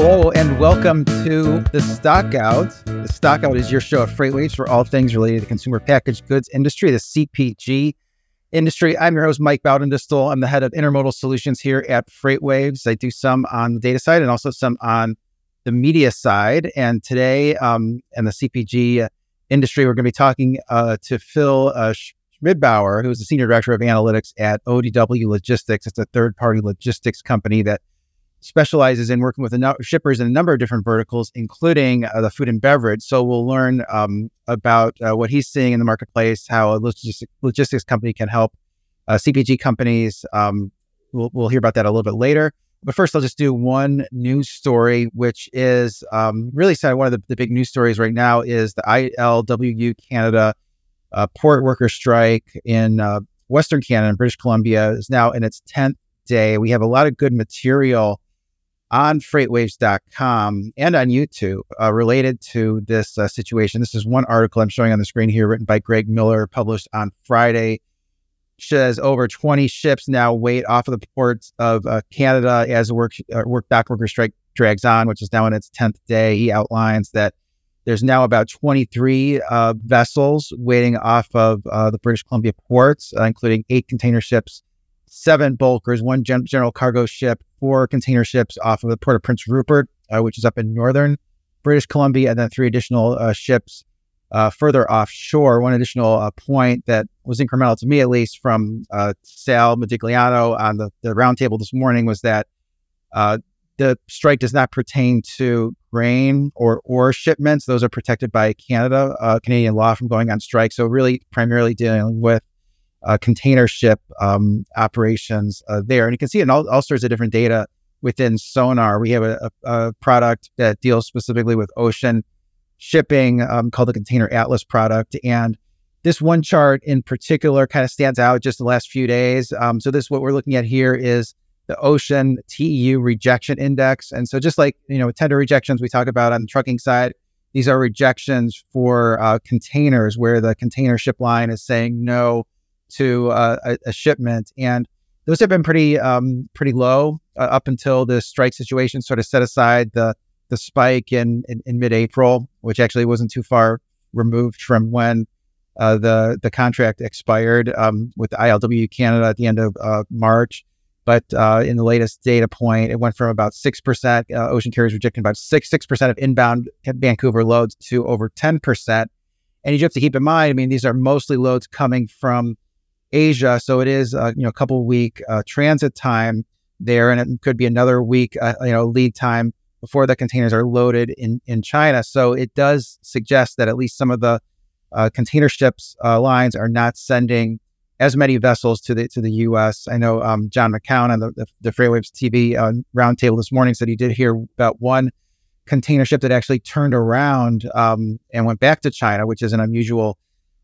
Hello and welcome to the Stockout. The Stockout is your show of FreightWaves for all things related to the consumer packaged goods industry, the CPG industry. I'm your host, Mike Baudendistel. I'm the head of intermodal solutions here at FreightWaves. I do some on the data side and also some on the media side. And today, um, in the CPG industry, we're going to be talking uh, to Phil uh, Schmidbauer, who's the senior director of analytics at ODW Logistics. It's a third party logistics company that specializes in working with no- shippers in a number of different verticals, including uh, the food and beverage. So we'll learn um, about uh, what he's seeing in the marketplace, how a logistics, logistics company can help uh, CPG companies. Um, we'll, we'll hear about that a little bit later. But first, I'll just do one news story, which is um, really sad. One of the, the, big news stories right now is the ILWU Canada uh, port worker strike in uh, Western Canada, British Columbia, is now in its 10th day. We have a lot of good material on freightwaves.com and on YouTube uh, related to this uh, situation. This is one article I'm showing on the screen here, written by Greg Miller, published on Friday. Says over 20 ships now wait off of the ports of uh, Canada as the work, uh, work dock worker strike drags on, which is now in its 10th day. He outlines that there's now about 23 uh, vessels waiting off of uh, the British Columbia ports, including eight container ships seven bulkers, one gen- general cargo ship, four container ships off of the port of Prince Rupert, uh, which is up in northern British Columbia, and then three additional uh, ships uh, further offshore. One additional uh, point that was incremental to me, at least, from uh, Sal Mercogliano on the, the roundtable this morning was that uh, the strike does not pertain to grain or ore shipments. Those are protected by Canada, Canadian law from going on strike. So, really, primarily dealing with uh, container ship um, operations uh, there. And you can see in all, all, sorts of different data within Sonar. We have a, a, a product that deals specifically with ocean shipping um, called the Container Atlas product. And this one chart in particular kind of stands out just the last few days. Um, so this what we're looking at here is the ocean TEU rejection index. And so just like, you know, tender rejections we talk about on the trucking side, these are rejections for uh, containers where the container ship line is saying no to uh, a, a, shipment, and those have been pretty um, pretty low uh, up until the strike situation sort of set aside the the spike in in, in mid April, which actually wasn't too far removed from when uh, the the contract expired um, with ILW Canada at the end of uh, March. But uh, in the latest data point, it went from about six percent uh, ocean carriers rejecting about six six percent of inbound Vancouver loads to over ten percent. And you just have to keep in mind, I mean, these are mostly loads coming from Asia. So it is, uh, you know, a couple week uh, transit time there, and it could be another week, uh, you know, lead time before the containers are loaded in in China. So it does suggest that at least some of the uh, container ships uh, lines are not sending as many vessels to the to the U.S. I know um, John McCown on the the, the Freightwaves TV uh, roundtable this morning said he did hear about one container ship that actually turned around um, and went back to China, which is an unusual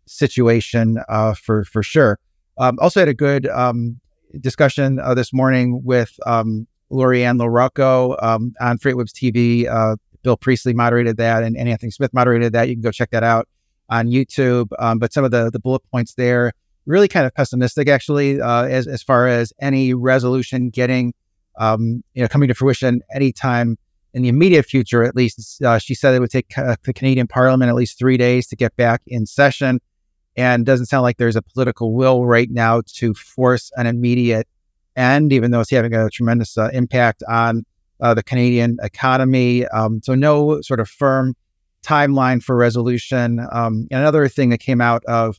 situation for for sure. Um, also had a good um, discussion uh, this morning with um, Lori-Ann LaRocco um, on FreightWaves TV. Uh, Bill Priestley moderated that, and, and, Anthony Smith moderated that. You can go check that out on YouTube. Um, but some of the the bullet points there really kind of pessimistic, actually, uh, as as far as any resolution getting um, you know coming to fruition anytime in the immediate future. At least, uh, she said it would take uh, the Canadian Parliament at least three days to get back in session and doesn't sound like there's a political will right now to force an immediate end, even though it's having a tremendous uh, impact on uh, the Canadian economy. Um, so, no sort of firm timeline for resolution. Um, and another thing that came out of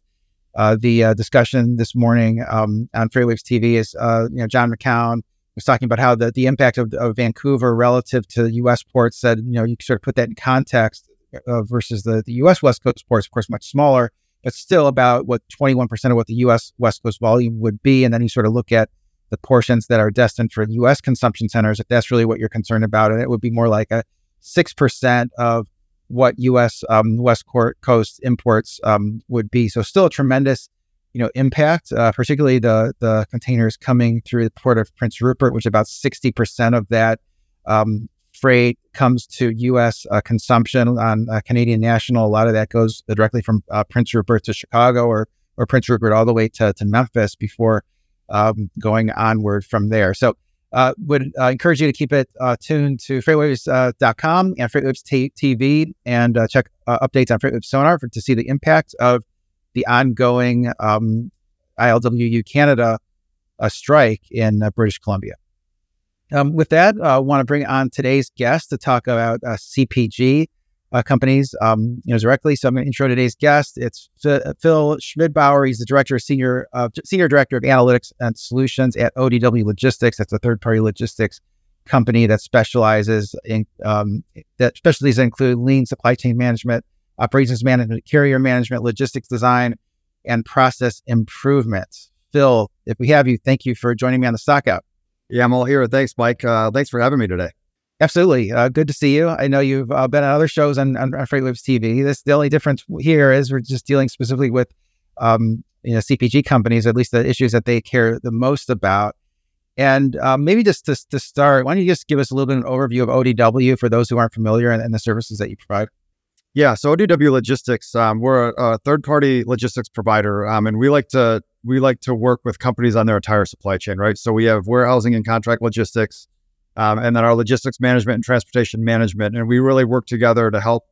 uh, the uh, discussion this morning um, on Freightwaves TV is, uh, you know, John McCown was talking about how the, the impact of, of Vancouver relative to U.S. ports said, you know, you sort of put that in context uh, versus the, the U.S. West Coast ports, of course, much smaller but still about what 21% of what the US West Coast volume would be. And then you sort of look at the portions that are destined for US consumption centers, if that's really what you're concerned about. And it would be more like a 6% of what US um, West Coast imports um, would be. So still a tremendous you know, impact, uh, particularly the the containers coming through the port of Prince Rupert, which about 60% of that um, freight comes to U.S. Uh, consumption on uh, Canadian National, a lot of that goes directly from uh, Prince Rupert to Chicago or or Prince Rupert all the way to, to Memphis before um, going onward from there. So Uh, would uh, encourage you to keep it uh, tuned to freightwaves.com and Freightwaves t- TV and check updates on Freightwaves Sonar for, to see the impact of the ongoing um, ILWU Canada strike in British Columbia. Um, with that, I want to bring on today's guest to talk about CPG uh, companies, um, you know, directly. So I'm going to intro today's guest. It's F- Phil Schmidbauer. He's the director, of senior uh, senior director of analytics and solutions at ODW Logistics. That's a third party logistics company that specializes in um, that specialties include lean supply chain management, operations management, carrier management, logistics design, and process improvements. Phil, if we have you, thank you for joining me on the Stockout. Yeah, I'm all here. Thanks, Mike. Uh, thanks for having me today. Absolutely. Uh, good to see you. I know you've uh, been on other shows on, on, on Freightwaves TV. This the only difference here is we're just dealing specifically with um, you know CPG companies, at least the issues that they care the most about. And um, maybe just to, to start, why don't you just give us a little bit of an overview of ODW for those who aren't familiar and, and the services that you provide? Yeah, so ODW Logistics, um, we're a, a third-party logistics provider, um, and we like to we like to work with companies on their entire supply chain, right? So we have warehousing and contract logistics, um, and then our logistics management and transportation management. And we really work together to help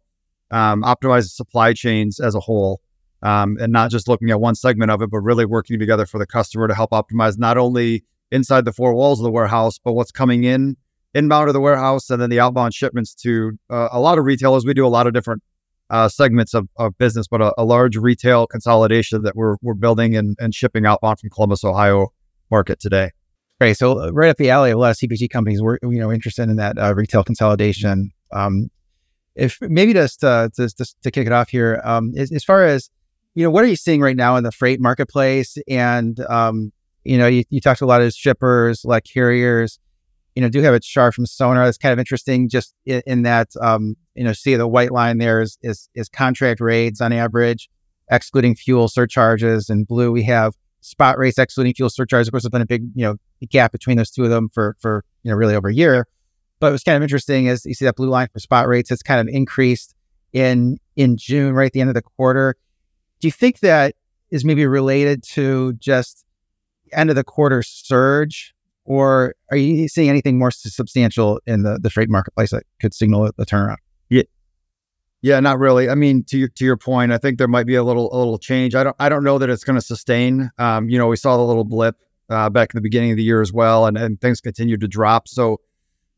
um, optimize the supply chains as a whole. Um, and not just looking at one segment of it, but really working together for the customer to help optimize not only inside the four walls of the warehouse, but what's coming in inbound to the warehouse and then the outbound shipments to uh, a lot of retailers. We do a lot of different uh, segments of, of business, but a, a, large retail consolidation that we're, we're building and, and shipping outbound from Columbus, Ohio market today. Great. So uh, right up the alley, a lot of CPG companies were you know interested in that uh, retail consolidation. Um, if maybe just uh, just, just to kick it off here, um, as, as, far as you know, what are you seeing right now in the freight marketplace? And um, you know, you, you talked to a lot of shippers, like carriers. You know, do have a chart from Sonar that's kind of interesting, just in, in that um, you know, see the white line there is, is is contract rates on average, excluding fuel surcharges. And blue, we have spot rates excluding fuel surcharges. Of course, there's been a big you know gap between those two of them for for you know really over a year. But what's kind of interesting is you see that blue line for spot rates has kind of increased in in June, right at the end of the quarter. Do you think that is maybe related to just end of the quarter surge, or are you seeing anything more substantial in the the freight marketplace that could signal a turnaround? Yeah, yeah, not really. I mean, to your, to your point, I think there might be a little a little change. I don't I don't know that it's going to sustain. Um, you know, we saw the little blip uh, back in the beginning of the year as well, and, and things continued to drop. So,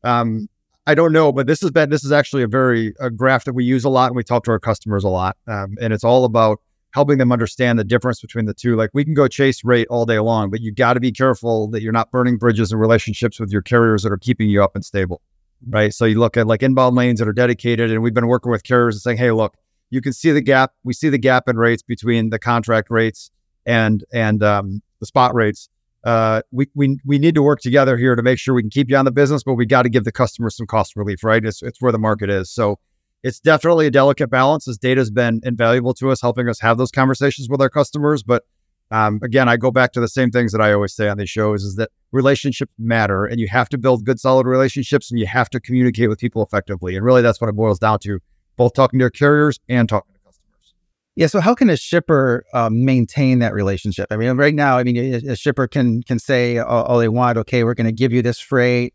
um, I don't know, but this has been this is actually a very a graph that we use a lot and we talk to our customers a lot, um, and it's all about helping them understand the difference between the two. Like we can go chase rate all day long, but you got to be careful that you're not burning bridges and relationships with your carriers that are keeping you up and stable right? So you look at like inbound lanes that are dedicated, and we've been working with carriers and saying, hey, look, you can see the gap. We see the gap in rates between the contract rates and and um, the spot rates. Uh, we, we we need to work together here to make sure we can keep you on the business, but we got to give the customer some cost relief, right? It's it's where the market is. So it's definitely a delicate balance. This data has been invaluable to us, helping us have those conversations with our customers. But um, again, I go back to the same things that I always say on these shows: is that relationships matter, and you have to build good, solid relationships, and you have to communicate with people effectively. And really, that's what it boils down to: both talking to your carriers and talking to customers. Yeah. So, how can a shipper um, maintain that relationship? I mean, right now, I mean, a, a shipper can can say all, all, they want. Okay, we're going to give you this freight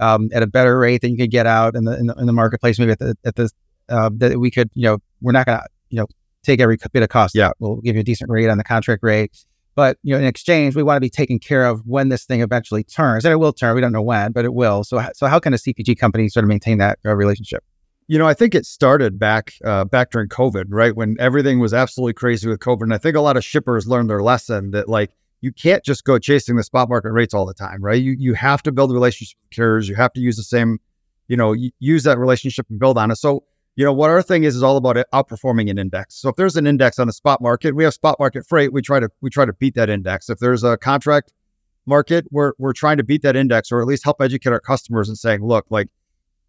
um, at a better rate than you could get out in the in the, in the marketplace. Maybe at the at the uh, that we could, you know, we're not going to, you know, take every bit of cost. Yeah. We'll give you a decent rate on the contract rate. But you know, in exchange, we want to be taken care of when this thing eventually turns, and it will turn. We don't know when, but it will. So, so how can a CPG company sort of maintain that uh, relationship? You know, I think it started back uh, back during COVID, right when everything was absolutely crazy with COVID, and I think a lot of shippers learned their lesson that like you can't just go chasing the spot market rates all the time, right? You you have to build relationships with carriers. You have to use the same, you know, use that relationship and build on it. So you know what our thing is is all about outperforming an index. So if there's an index on the spot market, we have spot market freight. We try to we try to beat that index. If there's a contract market, we're we're trying to beat that index or at least help educate our customers and saying, look, like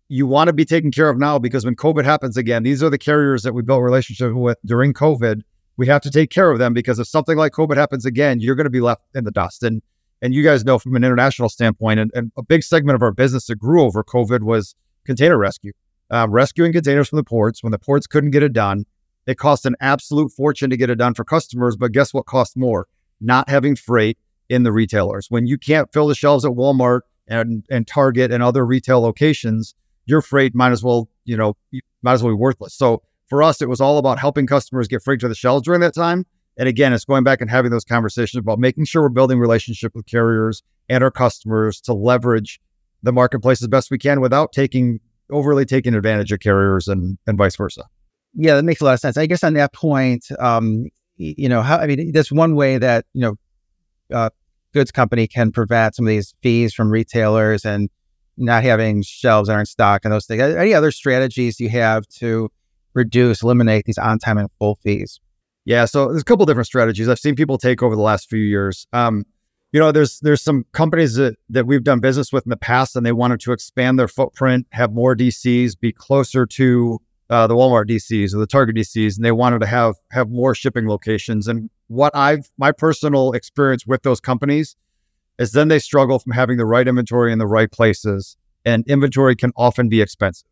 you want to be taken care of now because when COVID happens again, these are the carriers that we built relationship with during COVID. We have to take care of them because if something like COVID happens again, you're going to be left in the dust. And and you guys know from an international standpoint, and, and a big segment of our business that grew over COVID was container rescue uh, rescuing containers from the ports when the ports couldn't get it done. It cost an absolute fortune to get it done for customers, but guess what cost more? Not having freight in the retailers. When you can't fill the shelves at Walmart and and Target and other retail locations, your freight might as well, you know, might as well be worthless. So for us, it was all about helping customers get freight to the shelves during that time. And again, it's going back and having those conversations about making sure we're building relationship with carriers and our customers to leverage the marketplace as best we can without taking overly taking advantage of carriers and and vice versa. Yeah, that makes a lot of sense. I guess on that point, um, you know, how I mean, that's one way that you know, uh, goods company can prevent some of these fees from retailers and not having shelves that are in stock and those things. Any other strategies you have to reduce, eliminate these on time and full fees? Yeah, so there's a couple different strategies I've seen people take over the last few years. Um, you know, there's there's some companies that that we've done business with in the past, and they wanted to expand their footprint, have more DCs, be closer to uh, the Walmart DCs or the Target DCs, and they wanted to have have more shipping locations. And what I've my personal experience with those companies is then they struggle from having the right inventory in the right places, and inventory can often be expensive.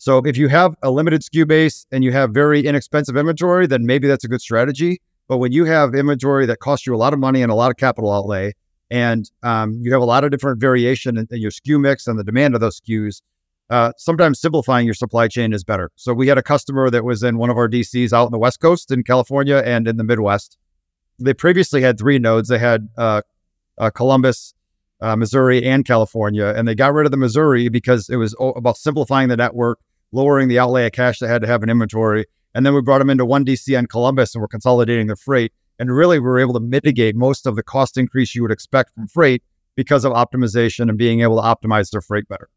So if you have a limited SKU base and you have very inexpensive inventory, then maybe that's a good strategy. But when you have inventory that costs you a lot of money and a lot of capital outlay, and um, you have a lot of different variation in, in, your SKU mix and the demand of those SKUs, uh, sometimes simplifying your supply chain is better. So we had a customer that was in one of our DCs out in the West Coast in California and in the Midwest. They previously had three nodes. They had uh, uh, Columbus, uh, Missouri, and California, and they got rid of the Missouri because it was about simplifying the network lowering the outlay of cash they had to have an inventory. And then we brought them into one DC on Columbus and we're consolidating the freight. And really, we were able to mitigate most of the cost increase you would expect from freight because of optimization and being able to optimize their freight better.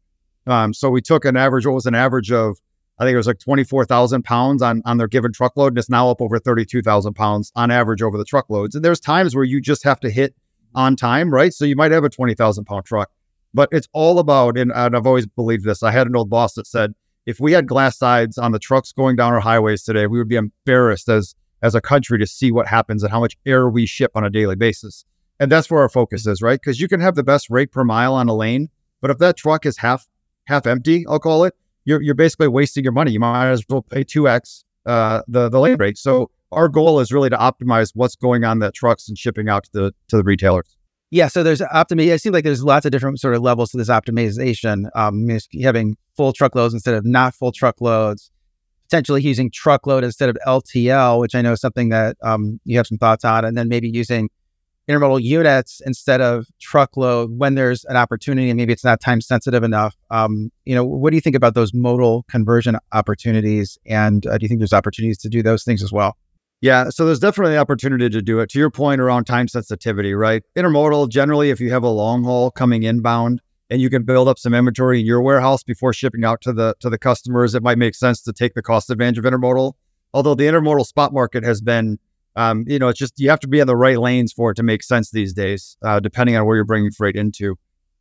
Um, so we took an average, what was an average of, I think it was like 24,000 pounds on, on their given truckload. And it's now up over 32,000 pounds on average over the truckloads. And there's times where you just have to hit on time, right? So you might have a 20,000 pound truck, but it's all about, and, and I've always believed this. I had an old boss that said, if we had glass sides on the trucks going down our highways today, we would be embarrassed as as a country to see what happens and how much air we ship on a daily basis. And that's where our focus is, right? Because you can have the best rate per mile on a lane, but if that truck is half half empty, I'll call it, you're you're basically wasting your money. You might as well pay two x uh, the the lane rate. So our goal is really to optimize what's going on that trucks and shipping out to the to the retailers. Yeah, so there's optimi. It seems like there's lots of different sort of levels to this optimization. Um, having full truckloads instead of not full truckloads, potentially using truckload instead of LTL, which I know is something that um, you have some thoughts on, and then maybe using intermodal units instead of truckload when there's an opportunity and maybe it's not time sensitive enough. Um, you know, what do you think about those modal conversion opportunities? And uh, do you think there's opportunities to do those things as well? Yeah, so there's definitely an opportunity to do it. To your point around time sensitivity, right? Intermodal, generally, if you have a long haul coming inbound and you can build up some inventory in your warehouse before shipping out to the to the customers, it might make sense to take the cost advantage of intermodal. Although the intermodal spot market has been, um, you know, it's just you have to be in the right lanes for it to make sense these days, uh, depending on where you're bringing freight into.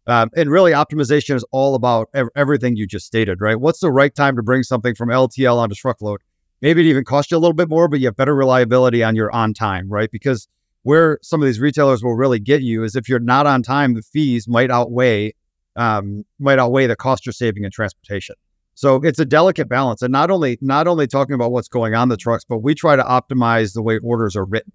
Um, and really, optimization is all about ev- everything you just stated, right? What's the right time to bring something from LTL onto truckload? Maybe it even costs you a little bit more, but you have better reliability on your on time, right? Because where some of these retailers will really get you is if you're not on time, the fees might outweigh um, might outweigh the cost you're saving in transportation. So it's a delicate balance, and not only not only talking about what's going on the trucks, but we try to optimize the way orders are written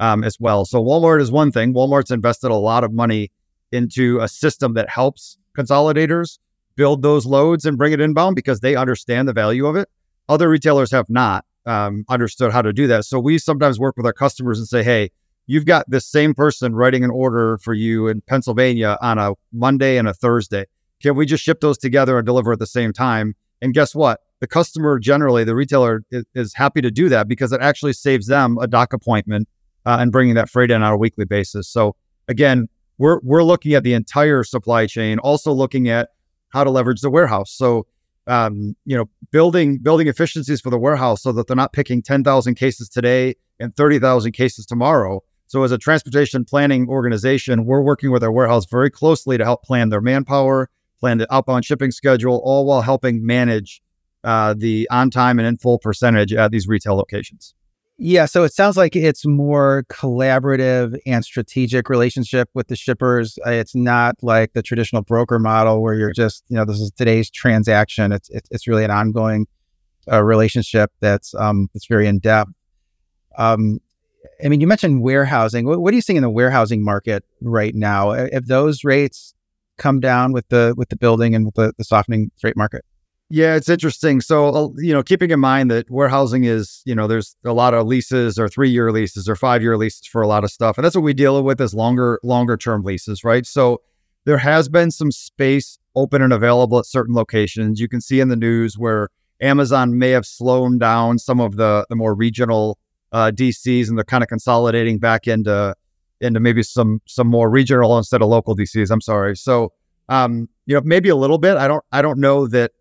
um, as well. So Walmart is one thing. Walmart's invested a lot of money into a system that helps consolidators build those loads and bring it inbound because they understand the value of it. Other retailers have not um, understood how to do that. So we sometimes work with our customers and say, hey, you've got this same person writing an order for you in Pennsylvania on a Monday and a Thursday. Can we just ship those together and deliver at the same time? And guess what? The customer generally, the retailer is, is happy to do that because it actually saves them a dock appointment uh, and bringing that freight in on a weekly basis. So again, we're we're looking at the entire supply chain, also looking at how to leverage the warehouse. So um, you know, building building efficiencies for the warehouse so that they're not picking 10,000 cases today and 30,000 cases tomorrow. So as a transportation planning organization, we're working with our warehouse very closely to help plan their manpower, plan the outbound shipping schedule, all while helping manage uh, the on time and in full percentage at these retail locations. Yeah, so it sounds like it's more collaborative and strategic relationship with the shippers. Uh, it's not like the traditional broker model where you're just, you know, this is today's transaction. It's it's, it's really an ongoing uh, relationship that's um, that's very in depth. Um, I mean, you mentioned warehousing. What, what are you seeing in the warehousing market right now? If those rates come down with the with the building and with the, the softening freight market? Yeah, it's interesting. So, uh, you know, keeping in mind that warehousing is, you know, there's a lot of leases or three year leases or five year leases for a lot of stuff. And that's what we deal with is longer, longer term leases, right? So there has been some space open and available at certain locations. You can see in the news where Amazon may have slowed down some of the, the more regional uh, DCs and they're kind of consolidating back into into maybe some some more regional instead of local DCs. I'm sorry. So um, you know, maybe a little bit. I don't I don't know that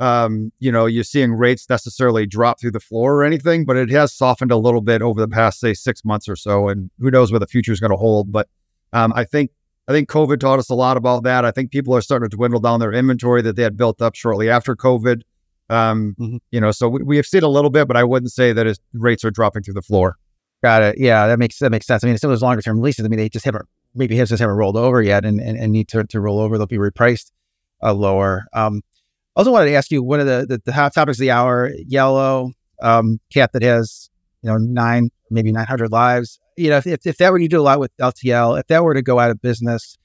um, you know, you're seeing rates necessarily drop through the floor or anything, but it has softened a little bit over the past, say, six months or so. And who knows where the future is going to hold. But um, I think I think COVID taught us a lot about that. I think people are starting to dwindle down their inventory that they had built up shortly after COVID. Um, mm-hmm. You know, so we, we, have seen a little bit, but I wouldn't say that his rates are dropping through the floor. Got it. Yeah, that makes that makes sense. I mean, some of those longer term leases, I mean, they just haven't maybe just haven't rolled over yet, and, and, and need to, to roll over. They'll be repriced uh, lower. Um, also wanted to ask you one of the, the, the hot topics of the hour, yellow um, cat that has, you know, nine, maybe 900 lives. You know, if, if, if that were, you do a lot with LTL, if that were to go out of business,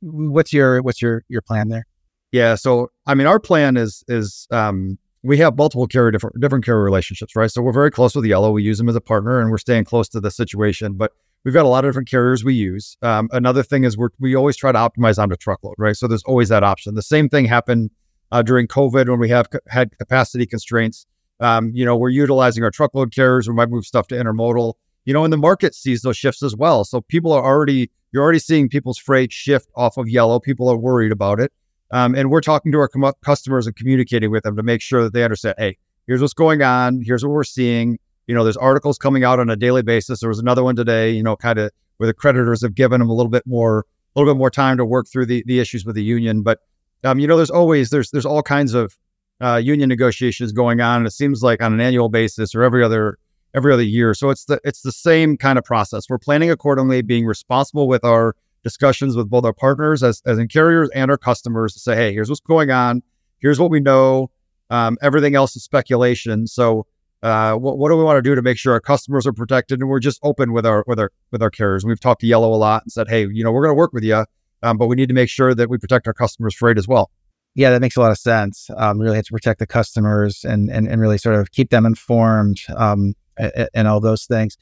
what's your, what's your, your plan there? Yeah. So, I mean, our plan is, is, um, we have multiple carrier different different carrier relationships, right? So we're very close with Yellow. We use them as a partner, and we're staying close to the situation. But we've got a lot of different carriers we use. Um, another thing is we we always try to optimize onto truckload, right? So there's always that option. The same thing happened uh, during COVID when we have had capacity constraints. Um, you know, we're utilizing our truckload carriers. We might move stuff to intermodal. You know, and the market sees those shifts as well. So people are already you're already seeing people's freight shift off of yellow. People are worried about it, um, and we're talking to our com- customers and communicating with them to make sure that they understand. Hey, here's what's going on. Here's what we're seeing. You know, there's articles coming out on a daily basis. There was another one today. You know, kind of where the creditors have given them a little bit more, a little bit more time to work through the the issues with the union, but um, you know, there's always there's there's all kinds of uh, union negotiations going on, and it seems like on an annual basis or every other every other year. So it's the it's the same kind of process. We're planning accordingly, being responsible with our discussions with both our partners as as in carriers and our customers to say, hey, here's what's going on, here's what we know. Um, everything else is speculation. So uh, what, what do we want to do to make sure our customers are protected and we're just open with our with our with our carriers we've talked to yellow a lot and said hey you know we're going to work with you um, but we need to make sure that we protect our customers' freight as well. Yeah, that makes a lot of sense. Um, really have to protect the customers and and, and really sort of keep them informed um, and, and, all those things.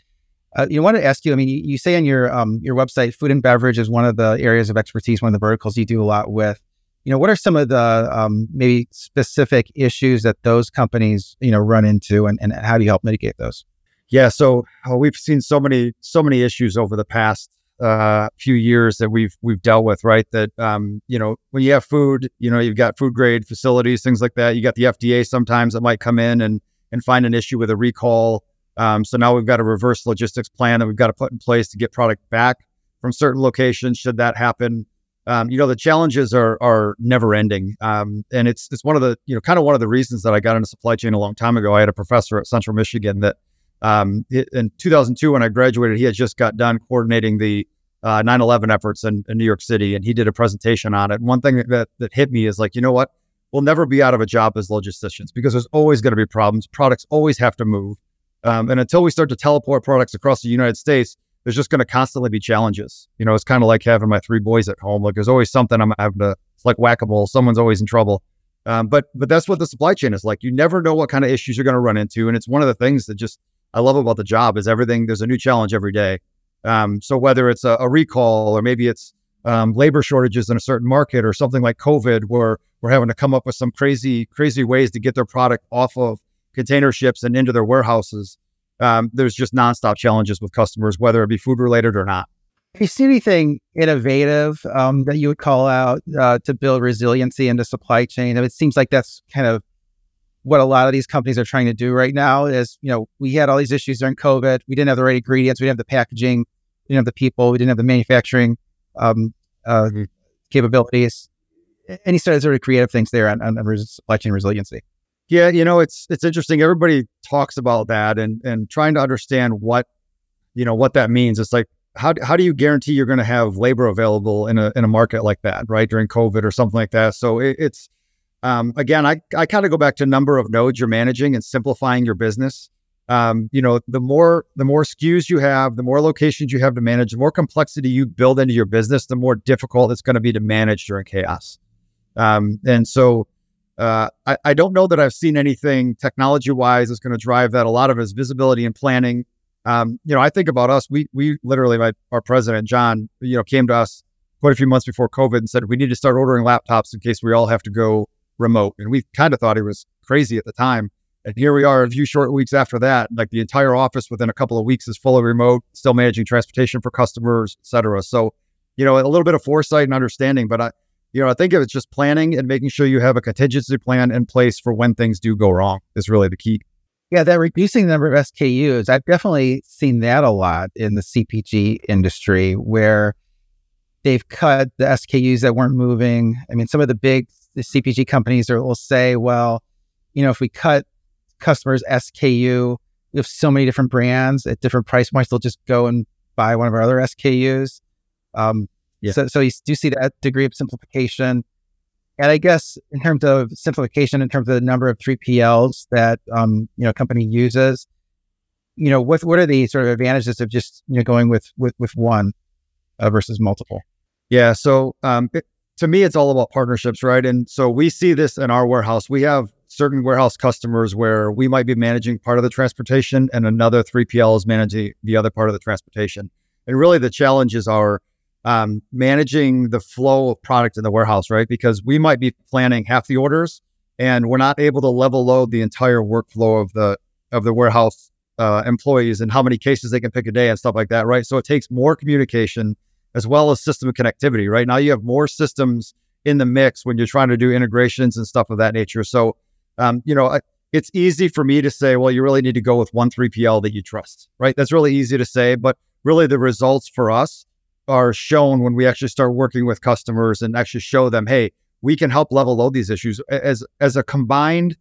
Uh, you know, I want to ask you. I mean, you, you say on your um, your website, food and beverage is one of the areas of expertise, one of the verticals you do a lot with. You know, what are some of the um, maybe specific issues that those companies you know run into, and, and how do you help mitigate those? Yeah, so uh, we've seen so many so many issues over the past uh, few years that we've we've dealt with, right? That um, you know, when you have food, you know, you've got food grade facilities, things like that. You got the FDA sometimes that might come in and and find an issue with a recall. Um, so now we've got a reverse logistics plan that we've got to put in place to get product back from certain locations should that happen. Um, you know, the challenges are are never ending, um, and it's it's one of the you know kind of one of the reasons that I got into supply chain a long time ago. I had a professor at Central Michigan that um, in 2002, when I graduated, he had just got done coordinating the uh, 9/11 efforts in, in, New York City, and he did a presentation on it. one thing that that hit me is like, you know what? We'll never be out of a job as logisticians because there's always going to be problems. Products always have to move, um, and until we start to teleport products across the United States, there's just going to constantly be challenges. You know, it's kind of like having my three boys at home. Like, there's always something I'm having to. It's like whack a mole. Someone's always in trouble. Um, but but that's what the supply chain is like. You never know what kind of issues you're going to run into, and it's one of the things that just I love about the job is everything. There's a new challenge every day. Um, so whether it's a, a, recall or maybe it's um, labor shortages in a certain market or something like COVID, where we're having to come up with some crazy, crazy ways to get their product off of container ships and into their warehouses. Um, there's just nonstop challenges with customers, whether it be food related or not. Have you seen anything innovative um, that you would call out uh, to build resiliency into supply chain? it seems like that's kind of what a lot of these companies are trying to do right now is, you know, we had all these issues during COVID. We didn't have the right ingredients. We didn't have the packaging. We didn't have the people. We didn't have the manufacturing um, uh, mm-hmm. capabilities. Any sort of creative things there on, on supply chain resiliency? Yeah, you know, it's it's interesting. Everybody talks about that and and trying to understand what you know what that means. It's like how how do you guarantee you're going to have labor available in a in a market like that, right? During COVID or something like that. So it, it's um, again, I, I kind of go back to number of nodes you're managing and simplifying your business. um, you know, the more the more SKUs you have, the more locations you have to manage, the more complexity you build into your business, the more difficult it's going to be to manage during chaos. Um, and so, uh, I, I, don't know that I've seen anything technology wise that's going to drive that. A lot of it is visibility and planning. Um, you know, I think about us. We we literally, my our president John, you know, came to us quite a few months before COVID and said we need to start ordering laptops in case we all have to go remote. And we kind of thought he was crazy at the time. And here we are a few short weeks after that. Like the entire office within a couple of weeks is fully remote, still managing transportation for customers, et cetera. So, you know, a little bit of foresight and understanding. But I, you know, I think it's just planning and making sure you have a contingency plan in place for when things do go wrong is really the key. Yeah, that reducing the number of SKUs, I've definitely seen that a lot in the CPG industry where they've cut the SKUs that weren't moving. I mean, some of the big the CPG companies are, will say, well, you know, if we cut customers SKU, we have so many different brands at different price points, they'll just go and buy one of our other SKUs. Um, yeah. So, so you do see that degree of simplification. And I guess in terms of simplification, in terms of the number of 3PLs that um, you know company uses, you know, what what are the sort of advantages of just you know going with with with one uh, versus multiple? Yeah. So um, to me, it's all about partnerships, right? And so we see this in our warehouse. We have certain warehouse customers where we might be managing part of the transportation and another 3PL is managing the other part of the transportation. And really, the challenges are um, managing the flow of product in the warehouse, right? Because we might be planning half the orders and we're not able to level load the entire workflow of the of the warehouse uh, employees and how many cases they can pick a day and stuff like that, right? So it takes more communication as well as system connectivity, right? Now you have more systems in the mix when you're trying to do integrations and stuff of that nature. So, um, you know, it's easy for me to say, well, you really need to go with one 3PL that you trust, right? That's really easy to say, but really the results for us are shown when we actually start working with customers and actually show them, hey, we can help level load these issues as as a combined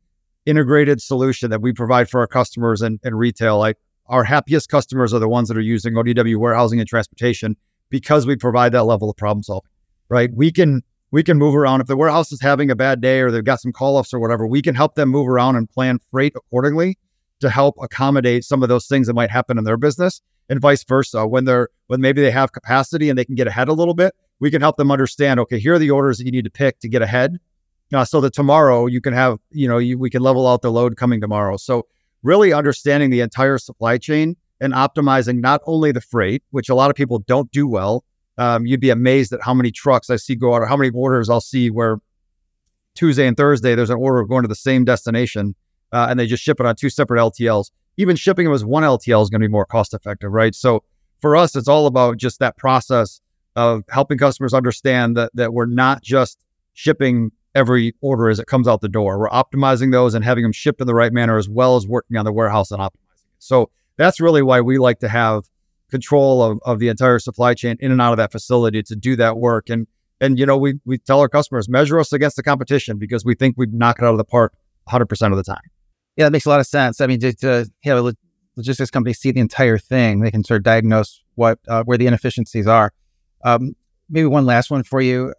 integrated solution that we provide for our customers and, and retail. Like our happiest customers are the ones that are using ODW warehousing and transportation because we provide that level of problem solving, right? We can we can move around if the warehouse is having a bad day or they've got some call offs or whatever. We can help them move around and plan freight accordingly to help accommodate some of those things that might happen in their business, and vice versa. When they're when maybe they have capacity and they can get ahead a little bit, we can help them understand. Okay, here are the orders that you need to pick to get ahead, uh, so that tomorrow you can have you know you, we can level out the load coming tomorrow. So really understanding the entire supply chain and optimizing not only the freight, which a lot of people don't do well. Um, you'd be amazed at how many trucks I see go out or how many orders I'll see where Tuesday and Thursday there's an order going to the same destination uh, and they just ship it on two separate LTLs. Even shipping them as one LTL is going to be more cost effective, right? So for us, it's all about just that process of helping customers understand that that we're not just shipping every order as it comes out the door. We're optimizing those and having them shipped in the right manner as well as working on the warehouse and optimizing it. So that's really why we like to have control of, of the entire supply chain in and out of that facility to do that work. And and you know, we we tell our customers measure us against the competition because we think we knock it out of the park 100 percent of the time. Yeah, that makes a lot of sense. I mean, to, to have a logistics company see the entire thing, they can sort of diagnose what uh, where the inefficiencies are. Um, maybe one last one for you.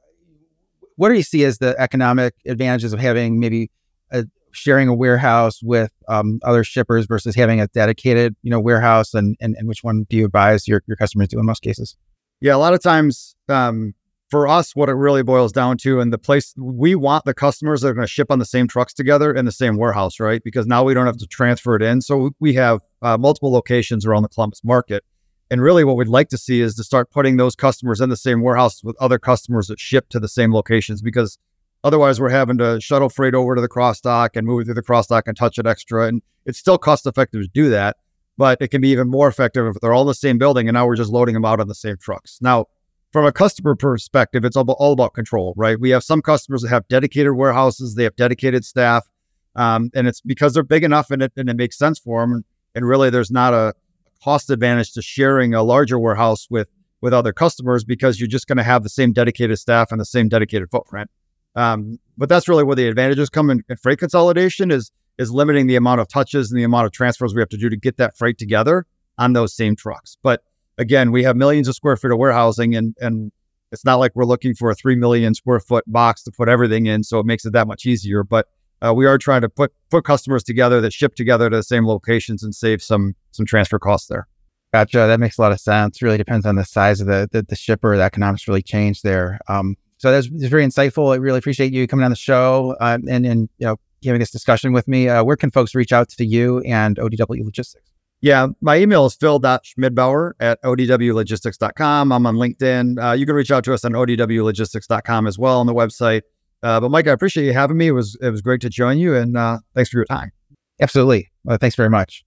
What do you see as the economic advantages of having maybe a sharing a warehouse with um, other shippers versus having a dedicated, you know, warehouse, and, and and which one do you advise your your customers to in most cases? Yeah, a lot of times um, for us, what it really boils down to, and the place we want the customers that are going to ship on the same trucks together in the same warehouse, right? Because now we don't have to transfer it in. So we have uh, multiple locations around the Columbus market. And really, what we'd like to see is to start putting those customers in the same warehouse with other customers that ship to the same locations because Otherwise, we're having to shuttle freight over to the cross dock and move it through the cross dock and touch it extra. And it's still cost effective to do that, but it can be even more effective if they're all in the same building and now we're just loading them out on the same trucks. Now, from a customer perspective, it's all, about control, right? We have some customers that have dedicated warehouses, they have dedicated staff, um, and it's because they're big enough and it, and it makes sense for them. And really, there's not a cost advantage to sharing a larger warehouse with with other customers because you're just going to have the same dedicated staff and the same dedicated footprint. Um, but that's really where the advantages come in, in, freight consolidation is is limiting the amount of touches and the amount of transfers we have to do to get that freight together on those same trucks. But again, we have millions of square feet of warehousing and and it's not like we're looking for a three million square foot box to put everything in, so it makes it that much easier. But uh, we are trying to put put customers together that ship together to the same locations and save some some transfer costs there. Gotcha. That makes a lot of sense. Really depends on the size of the the, the shipper. The economics really change there. Um, so that's, that's, very insightful. I really appreciate you coming on the show uh, and and you know having this discussion with me. Uh, where can folks reach out to you and ODW Logistics? Yeah, my email is phil.schmidbauer at odwlogistics.com. I'm on LinkedIn. Uh, you can reach out to us on odwlogistics.com as well on the website. Uh, but Mike, I appreciate you having me. It was it was great to join you, and uh, thanks for your time. Absolutely. Well, thanks very much.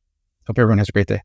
Hope everyone has a great day.